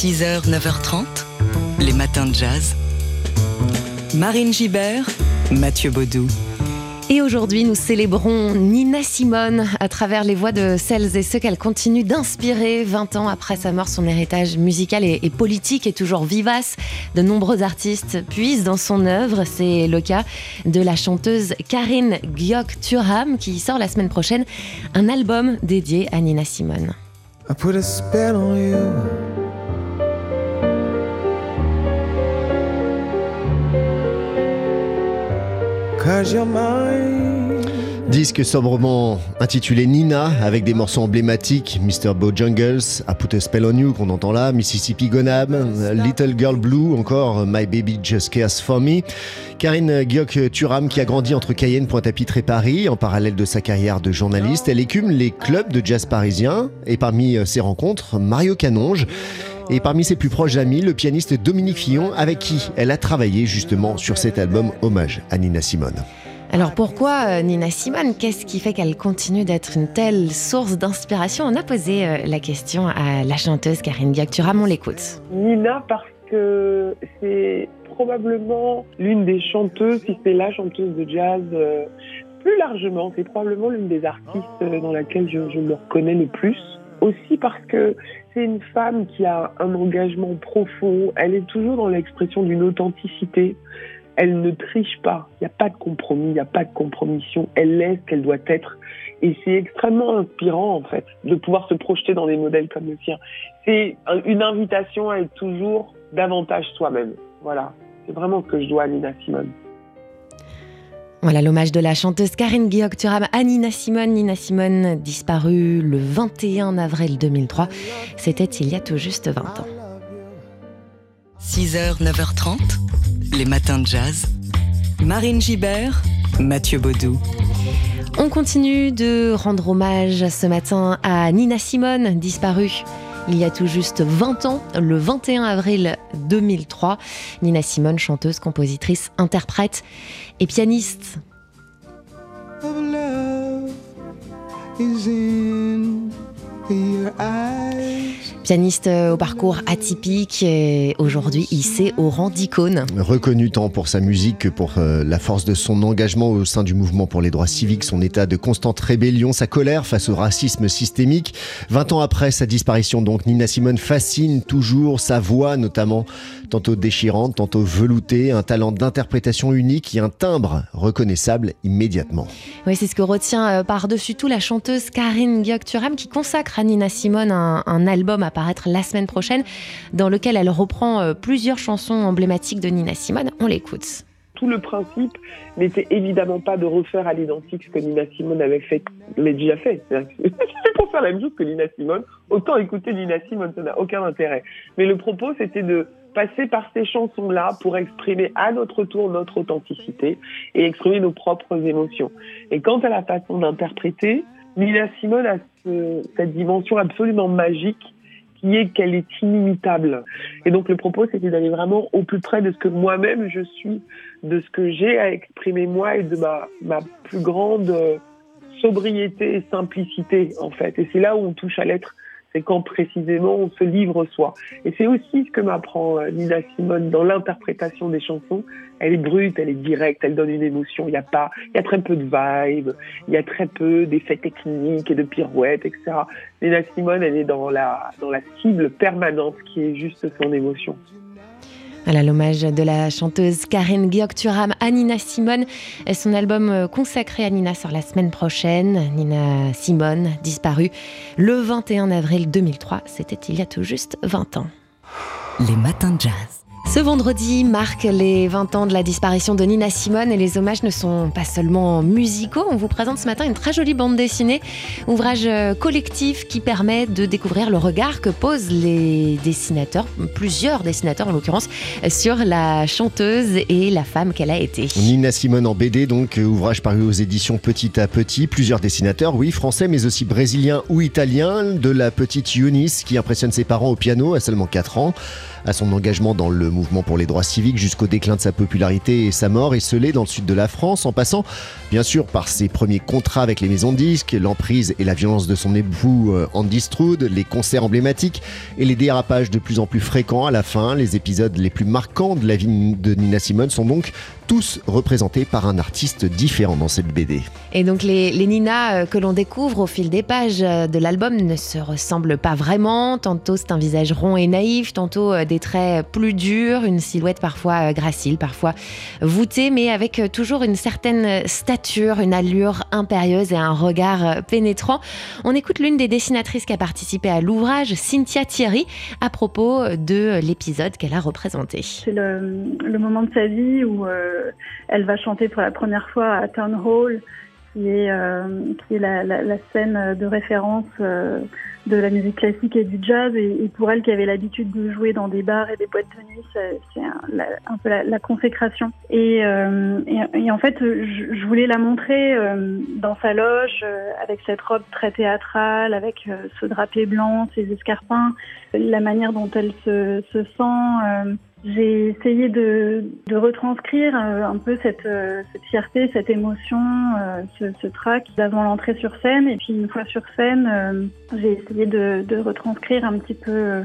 6h, 9h30, les matins de jazz. Marine Gibert, Mathieu Baudou. Et aujourd'hui, nous célébrons Nina Simone à travers les voix de celles et ceux qu'elle continue d'inspirer. 20 ans après sa mort, son héritage musical et, politique est toujours vivace. De nombreux artistes puisent dans son œuvre. C'est le cas de la chanteuse Karine Gyok-Turham qui sort la semaine prochaine un album dédié à Nina Simone. Disque sobrement intitulé Nina, avec des morceaux emblématiques, Mr. Bojangles, I Put a Spell on You, qu'on entend là, Mississippi Gonab, Little Girl Blue, encore My Baby Just Cares for Me. Karine Gyok-Turam, qui a grandi entre Cayenne, Pointe-à-Pitre et Paris, en parallèle de sa carrière de journaliste, elle écume les clubs de jazz parisiens, et parmi ses rencontres, Mario Canonge. Et parmi ses plus proches amis, le pianiste Dominique Fillon, avec qui elle a travaillé justement sur cet album hommage à Nina Simone. Alors pourquoi euh, Nina Simone? Qu'est-ce qui fait qu'elle continue d'être une telle source d'inspiration? On a posé euh, la question à la chanteuse Karine Gacturam, on l'écoute. Nina parce que c'est probablement l'une des chanteuses, si c'est la chanteuse de jazz, euh, plus largement, c'est probablement l'une des artistes dans laquelle je, je me reconnais le plus aussi parce que c'est une femme qui a un engagement profond, elle est toujours dans l'expression d'une authenticité, elle ne triche pas, il n'y a pas de compromis, il n'y a pas de compromission, elle est ce qu'elle doit être. Et c'est extrêmement inspirant, en fait, de pouvoir se projeter dans des modèles comme le sien. C'est une invitation à être toujours davantage soi-même. Voilà. C'est vraiment ce que je dois à Nina Simone. Voilà l'hommage de la chanteuse Karine Guillaume-Turam à Nina Simone. Nina Simone disparue le 21 avril 2003. C'était il y a tout juste 20 ans. 6h, 9h30, les matins de jazz. Marine Gibert, Mathieu Baudou. On continue de rendre hommage ce matin à Nina Simone, disparue il y a tout juste 20 ans, le 21 avril 2003. Nina Simone, chanteuse, compositrice, interprète et pianiste. Pianiste euh, au parcours atypique, et aujourd'hui hissé au rang d'icône. Reconnu tant pour sa musique que pour euh, la force de son engagement au sein du mouvement pour les droits civiques, son état de constante rébellion, sa colère face au racisme systémique. 20 ans après sa disparition, donc, Nina Simone fascine toujours sa voix, notamment tantôt déchirante, tantôt veloutée, un talent d'interprétation unique et un timbre reconnaissable immédiatement. Oui, c'est ce que retient euh, par-dessus tout la chanteuse Karine Gyok-Turam qui consacre à Nina Simone un, un album à paraître la semaine prochaine dans lequel elle reprend euh, plusieurs chansons emblématiques de Nina Simone. On l'écoute tout le principe n'était évidemment pas de refaire à l'identique ce que Nina Simone avait fait, mais déjà fait. C'est pour faire la même chose que Nina Simone. Autant écouter Nina Simone, ça n'a aucun intérêt. Mais le propos, c'était de passer par ces chansons-là pour exprimer à notre tour notre authenticité et exprimer nos propres émotions. Et quant à la façon d'interpréter, Nina Simone a cette dimension absolument magique qui est qu'elle est inimitable. Et donc le propos, c'était d'aller vraiment au plus près de ce que moi-même je suis, de ce que j'ai à exprimer moi et de ma, ma plus grande sobriété et simplicité en fait. Et c'est là où on touche à l'être c'est quand précisément on se livre soi. Et c'est aussi ce que m'apprend euh, Nina Simone dans l'interprétation des chansons. Elle est brute, elle est directe, elle donne une émotion. Il y a pas, il y a très peu de vibes, il y a très peu d'effets techniques et de pirouettes, etc. Nina Simone, elle est dans la dans la cible permanente qui est juste son émotion. Voilà l'hommage de la chanteuse Karine Gyok-Turam à Nina Simone. Son album euh, consacré à Nina sort la semaine prochaine. Nina Simone, disparue le 21 avril 2003. C'était il y a tout juste 20 ans. Les matins de jazz. Ce vendredi marque les 20 ans de la disparition de Nina Simone et les hommages ne sont pas seulement musicaux. On vous présente ce matin une très jolie bande dessinée, ouvrage collectif qui permet de découvrir le regard que posent les dessinateurs, plusieurs dessinateurs en l'occurrence, sur la chanteuse et la femme qu'elle a été. Nina Simone en BD, donc euh, ouvrage paru aux éditions Petit à Petit. Plusieurs dessinateurs, oui, français mais aussi brésiliens ou italiens, de la petite Eunice qui impressionne ses parents au piano à seulement 4 ans, à son engagement dans le mouvement pour les droits civiques jusqu'au déclin de sa popularité et sa mort esselée dans le sud de la France, en passant bien sûr par ses premiers contrats avec les maisons de disques, l'emprise et la violence de son époux euh, Andy Stroud, les concerts emblématiques et les dérapages de plus en plus fréquents à la fin. Les épisodes les plus marquants de la vie de Nina Simone sont donc tous représentés par un artiste différent dans cette BD. Et donc les, Nina euh, que l'on découvre au fil des pages euh, de l'album ne se ressemblent pas vraiment. Tantôt c'est un visage rond et naïf, tantôt euh, des traits plus durs, une silhouette parfois gracile, parfois voûtée, mais avec toujours une certaine stature, une allure impérieuse et un regard pénétrant. On écoute l'une des dessinatrices qui a participé à l'ouvrage, Cynthia Thierry, à propos de l'épisode qu'elle a représenté. C'est le, moment de sa vie où elle va chanter pour la première fois à Town Hall, qui est, euh, qui est la, scène de référence euh, de la musique classique et du jazz. Et, pour elle qui avait l'habitude de jouer dans des bars et des boîtes de nuit, c'est un, peu la, consécration. Et, euh, en fait, je, voulais la montrer dans sa loge avec cette robe très théâtrale, avec ce drapé blanc, ses escarpins, la manière dont elle se sent j'ai essayé de, de retranscrire euh, un peu cette, euh, cette, fierté, cette émotion, euh, ce, ce trac d'avant l'entrée sur scène. Et puis une fois sur scène, j'ai essayé de, de, retranscrire un petit peu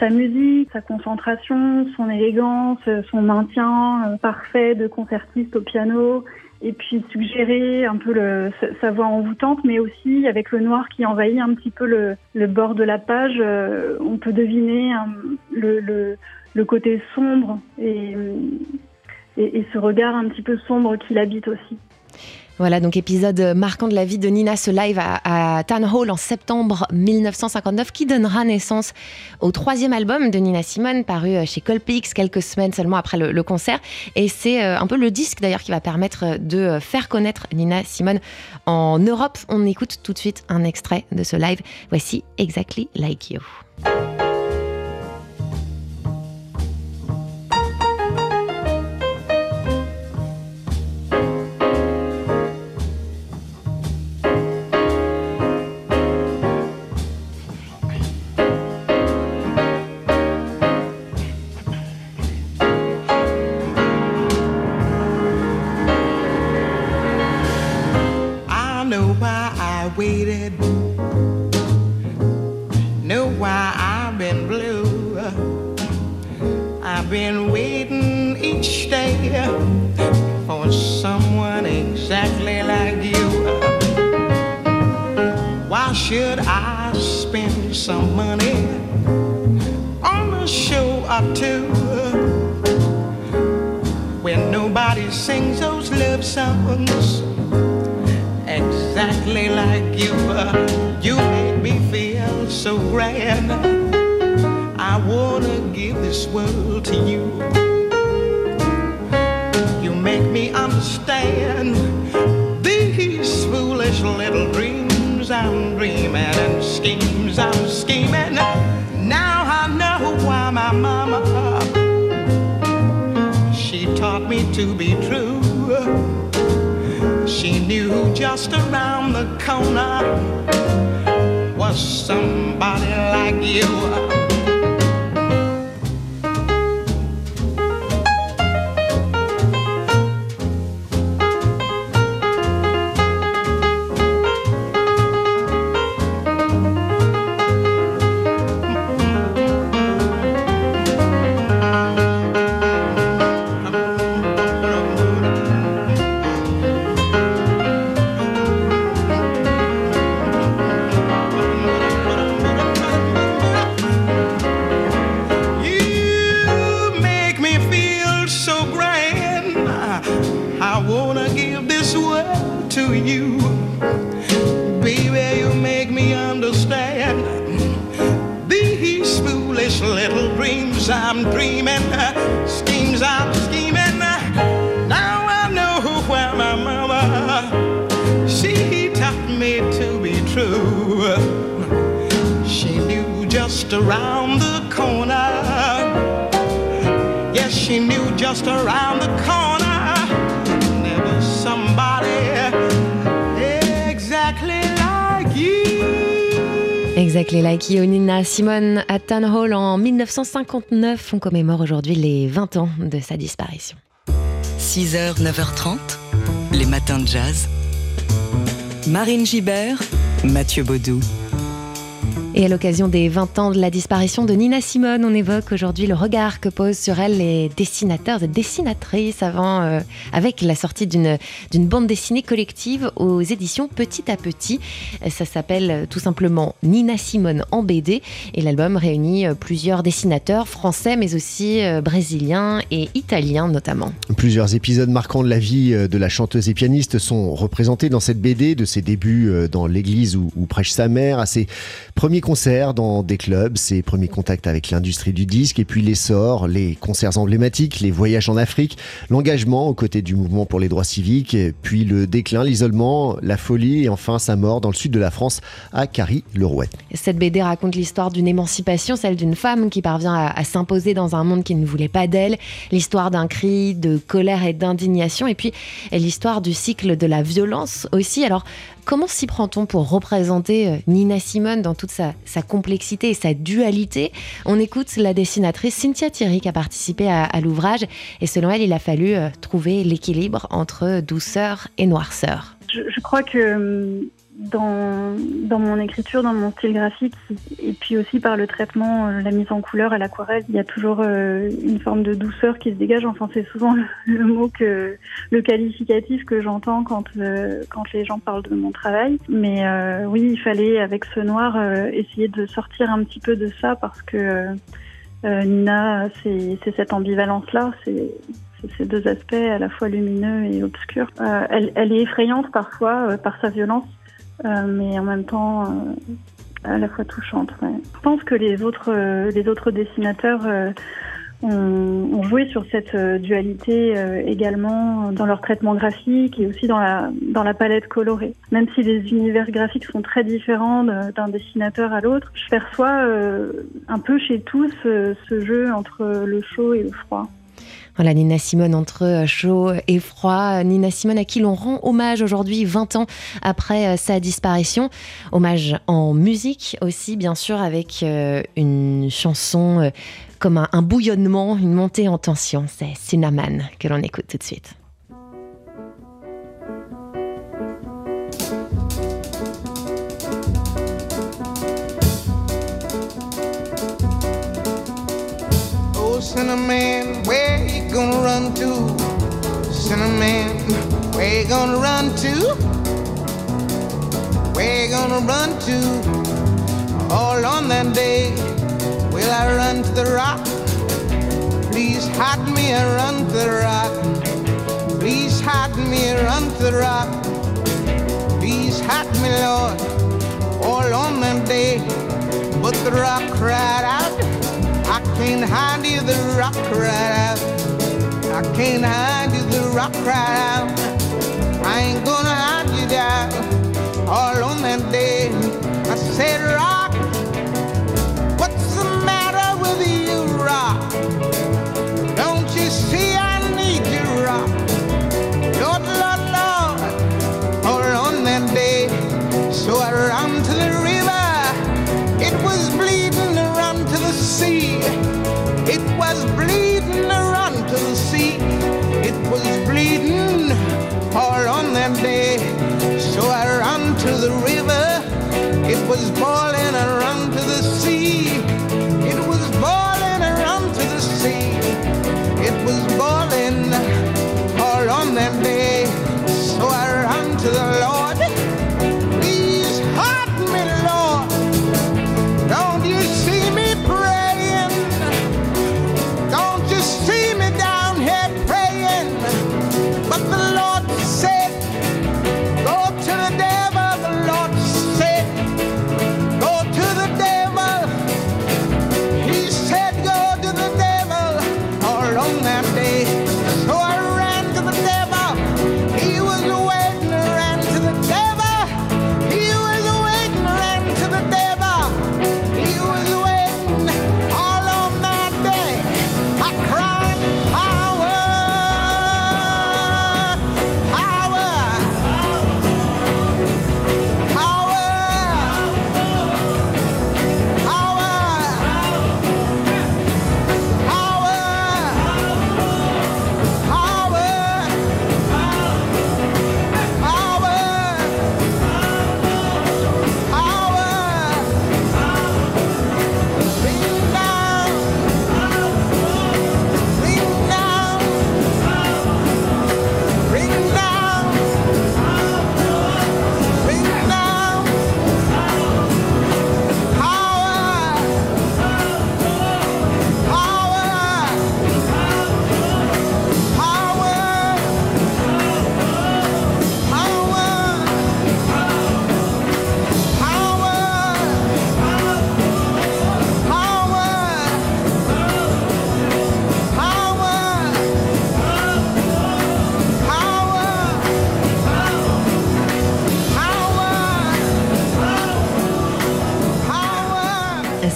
sa musique, sa concentration, son élégance, son maintien parfait de concertiste au piano et puis suggérer un peu le, sa voix envoûtante, mais aussi avec le noir qui envahit un petit peu le, le bord de la page, on peut deviner le, le, le côté sombre et, ce regard un petit peu sombre qu'il habite aussi. Voilà, donc épisode marquant de la vie de Nina, ce live à, Town Hall en septembre 1959 qui donnera naissance au troisième album de Nina Simone paru chez Colpix quelques semaines seulement après le, concert. Et c'est euh, un peu le disque d'ailleurs qui va permettre de faire connaître Nina Simone en Europe. On écoute tout de suite un extrait de ce live. Voici Exactly Like You. Or two when nobody sings those love songs exactly like you? You make me feel so grand. I wanna give this world to you. You make me understand these foolish little dreams dreams I'm dreaming and schemes I'm scheming. Me to be true. She knew just around the corner was somebody like you. Around the corner. Yes, she knew just around the corner. There somebody exactly like you. Exactly Like You, Nina Simone à Town Hall en 1959. On commémore aujourd'hui les 20 ans de sa disparition. 6h, 9h30, les matins de jazz. Marine Gibert, Mathieu Baudou. Et à l'occasion des 20 ans de la disparition de Nina Simone, on évoque aujourd'hui le regard que posent sur elle les dessinateurs et dessinatrices avant, euh, avec la sortie d'une, bande dessinée collective aux éditions Petit à Petit. Ça s'appelle tout simplement Nina Simone en BD et l'album réunit plusieurs dessinateurs français mais aussi euh, brésiliens et italiens notamment. Plusieurs épisodes marquants de la vie euh, de la chanteuse et pianiste sont représentés dans cette BD, de ses débuts dans l'église où, où prêche sa mère à ses premiers concerts dans des clubs, ses premiers contacts avec l'industrie du disque, et puis l'essor, les concerts emblématiques, les voyages en Afrique, l'engagement aux côtés du mouvement pour les droits civiques, puis le déclin, l'isolement, la folie, et enfin sa mort dans le sud de la France à Carrie-le-Rouet. Cette BD raconte l'histoire d'une émancipation, celle d'une femme qui parvient à, s'imposer dans un monde qui ne voulait pas d'elle, l'histoire d'un cri de colère et d'indignation, et puis l'histoire du cycle de la violence aussi. Alors, comment s'y prend-on pour représenter euh, Nina Simone dans toute sa, sa, complexité et sa dualité On écoute la dessinatrice Cynthia Thierry qui a participé à, l'ouvrage, et selon elle, il a fallu euh, trouver l'équilibre entre douceur et noirceur. Je, je crois que dans, dans mon écriture, dans mon style graphique, et puis aussi par le traitement, euh, la mise en couleur à l'aquarelle, il y a toujours euh, une forme de douceur qui se dégage. Enfin, c'est souvent le, mot que le qualificatif que j'entends quand euh, quand les gens parlent de mon travail. Mais euh, oui, il fallait avec ce noir essayer de sortir un petit peu de ça parce que Nina, c'est cette ambivalence-là, c'est ces deux aspects à la fois lumineux et obscurs. Euh, elle, elle, est effrayante parfois euh, par sa violence, mais en même temps à la fois touchante. Je pense que les autres, les autres dessinateurs ont, joué sur cette dualité également dans leur traitement graphique et aussi dans la palette colorée. Même si les univers graphiques sont très différents d'un dessinateur à l'autre, je perçois un peu chez tous ce jeu entre le chaud et le froid. Voilà, Nina Simone entre chaud et froid. Nina Simone à qui l'on rend hommage aujourd'hui, 20 ans après sa disparition. Hommage en musique aussi, bien sûr, avec une chanson comme un, bouillonnement, une montée en tension. C'est Cinnamon que l'on écoute tout de suite. Cinnamon, to? Cinnamon, where you gonna run to? Where you gonna run to? All on that day, will I run to the rock? Please hide me and run to the rock. Please hide me and run to the rock. Please hide me, Lord, all on that day. But the rock cried out. I can't hide you, the rock cried out. I can't hide you, the rock cried out. I ain't gonna hide you down all on that day. I said, Rock, was boiling,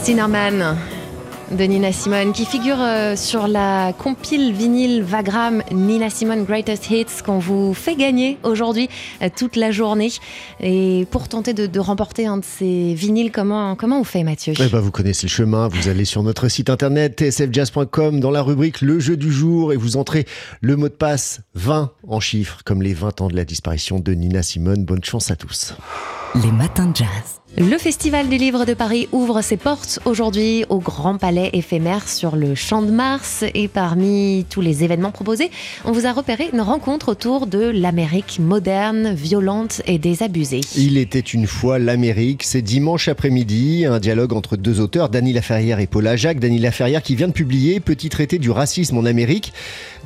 De Nina Simone qui figure euh, sur la compile vinyle Vagram Nina Simone Greatest Hits qu'on vous fait gagner aujourd'hui euh, toute la journée. Et pour tenter de, de remporter un de ces vinyles, comment, comment on fait Mathieu Eh ben, vous connaissez le chemin, vous allez sur notre site internet tsfjazz.com dans la rubrique Le jeu du jour et vous entrez le mot de passe 20 en chiffres comme les 20 ans de la disparition de Nina Simone. Bonne chance à tous. Les matins de jazz. Le Festival du Livre de Paris ouvre ses portes aujourd'hui au Grand Palais éphémère sur le Champ de Mars. Et parmi tous les événements proposés, on vous a repéré une rencontre autour de l'Amérique moderne, violente et désabusée. Il était une fois l'Amérique, c'est dimanche après-midi, un dialogue entre deux auteurs, Dany Laferrière et Paula Jacques. Dany Laferrière qui vient de publier Petit traité du racisme en Amérique,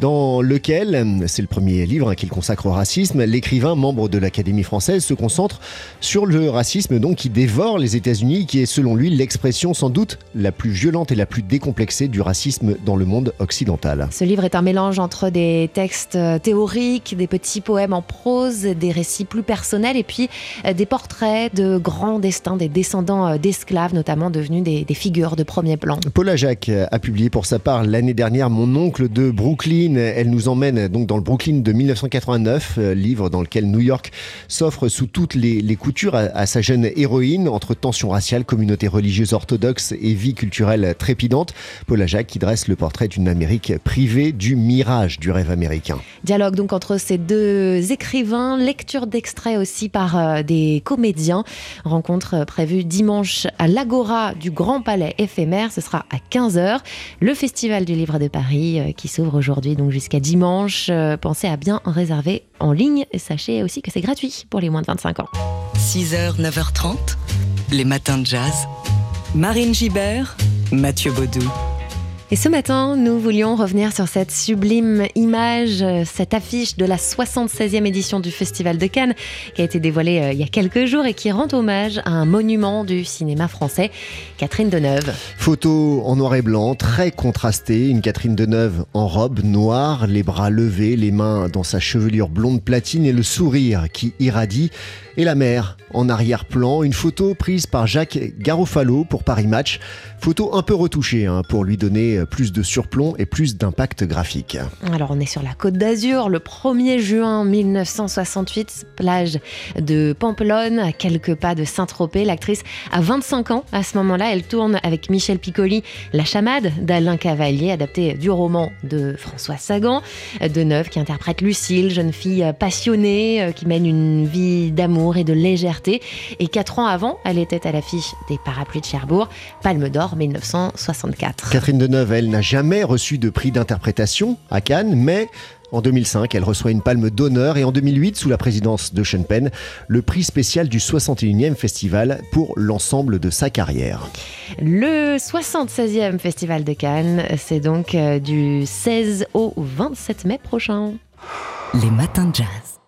dans lequel, c'est le premier livre hein, qu'il consacre au racisme, l'écrivain, membre de l'Académie française, se concentre sur le racisme donc qui dévore les États-Unis, qui est selon lui l'expression sans doute la plus violente et la plus décomplexée du racisme dans le monde occidental. Ce livre est un mélange entre des textes euh, théoriques, des petits poèmes en prose, des récits plus personnels et puis euh, des portraits de grands destins des descendants euh, d'esclaves, notamment devenus des, des figures de premier plan. Paula Jacques a publié pour sa part l'année dernière Mon oncle de Brooklyn. Elle nous emmène donc dans le Brooklyn de 1989, euh, livre dans lequel New York s'offre sous toutes les, les coutures à, à sa jeune héroïne entre tensions raciales, communauté religieuse orthodoxe et vie culturelle trépidante. Paula Jacques qui dresse le portrait d'une Amérique privée du mirage du rêve américain. Dialogue donc entre ces deux écrivains, lecture d'extraits aussi par euh, des comédiens. Rencontre euh, prévue dimanche à l'Agora du Grand Palais éphémère. Ce sera à 15h. Le Festival du Livre de Paris euh, qui s'ouvre aujourd'hui donc jusqu'à dimanche. Pensez à bien réserver en ligne. Sachez aussi que c'est gratuit pour les moins de 25 ans. 6h, 9h30. Les matins de jazz. Marine Gibert, Mathieu Baudou. Et ce matin, nous voulions revenir sur cette sublime image, cette affiche de la 76e édition du Festival de Cannes, qui a été dévoilée euh, il y a quelques jours et qui rend hommage à un monument du cinéma français, Catherine Deneuve. Photo en noir et blanc, très contrastée. Une Catherine Deneuve en robe noire, les bras levés, les mains dans sa chevelure blonde platine et le sourire qui irradie. Et la mer en arrière-plan. Une photo prise par Jacques Garofalo pour Paris Match. Photo un peu retouchée hein, pour lui donner plus de surplomb et plus d'impact graphique. Alors on est sur la côte d'Azur, le 1er juin 1968, plage de Pampelonne, à quelques pas de Saint-Tropez. L'actrice a 25 ans à ce moment-là. Elle tourne avec Michel Piccoli La chamade d'Alain Cavalier, adapté du roman de François Sagan. Deneuve qui interprète Lucille, jeune fille passionnée euh, qui mène une vie d'amour et de légèreté. Et quatre ans avant, elle était à l'affiche des Parapluies de Cherbourg, Palme d'Or 1964. Catherine Deneuve, elle n'a jamais reçu de prix d'interprétation à Cannes, mais en 2005, elle reçoit une palme d'honneur et en 2008, sous la présidence de Sean Penn, le prix spécial du 61e festival pour l'ensemble de sa carrière. Le 76e Festival de Cannes, c'est donc euh, du 16 au 27 mai prochain. Les matins de jazz.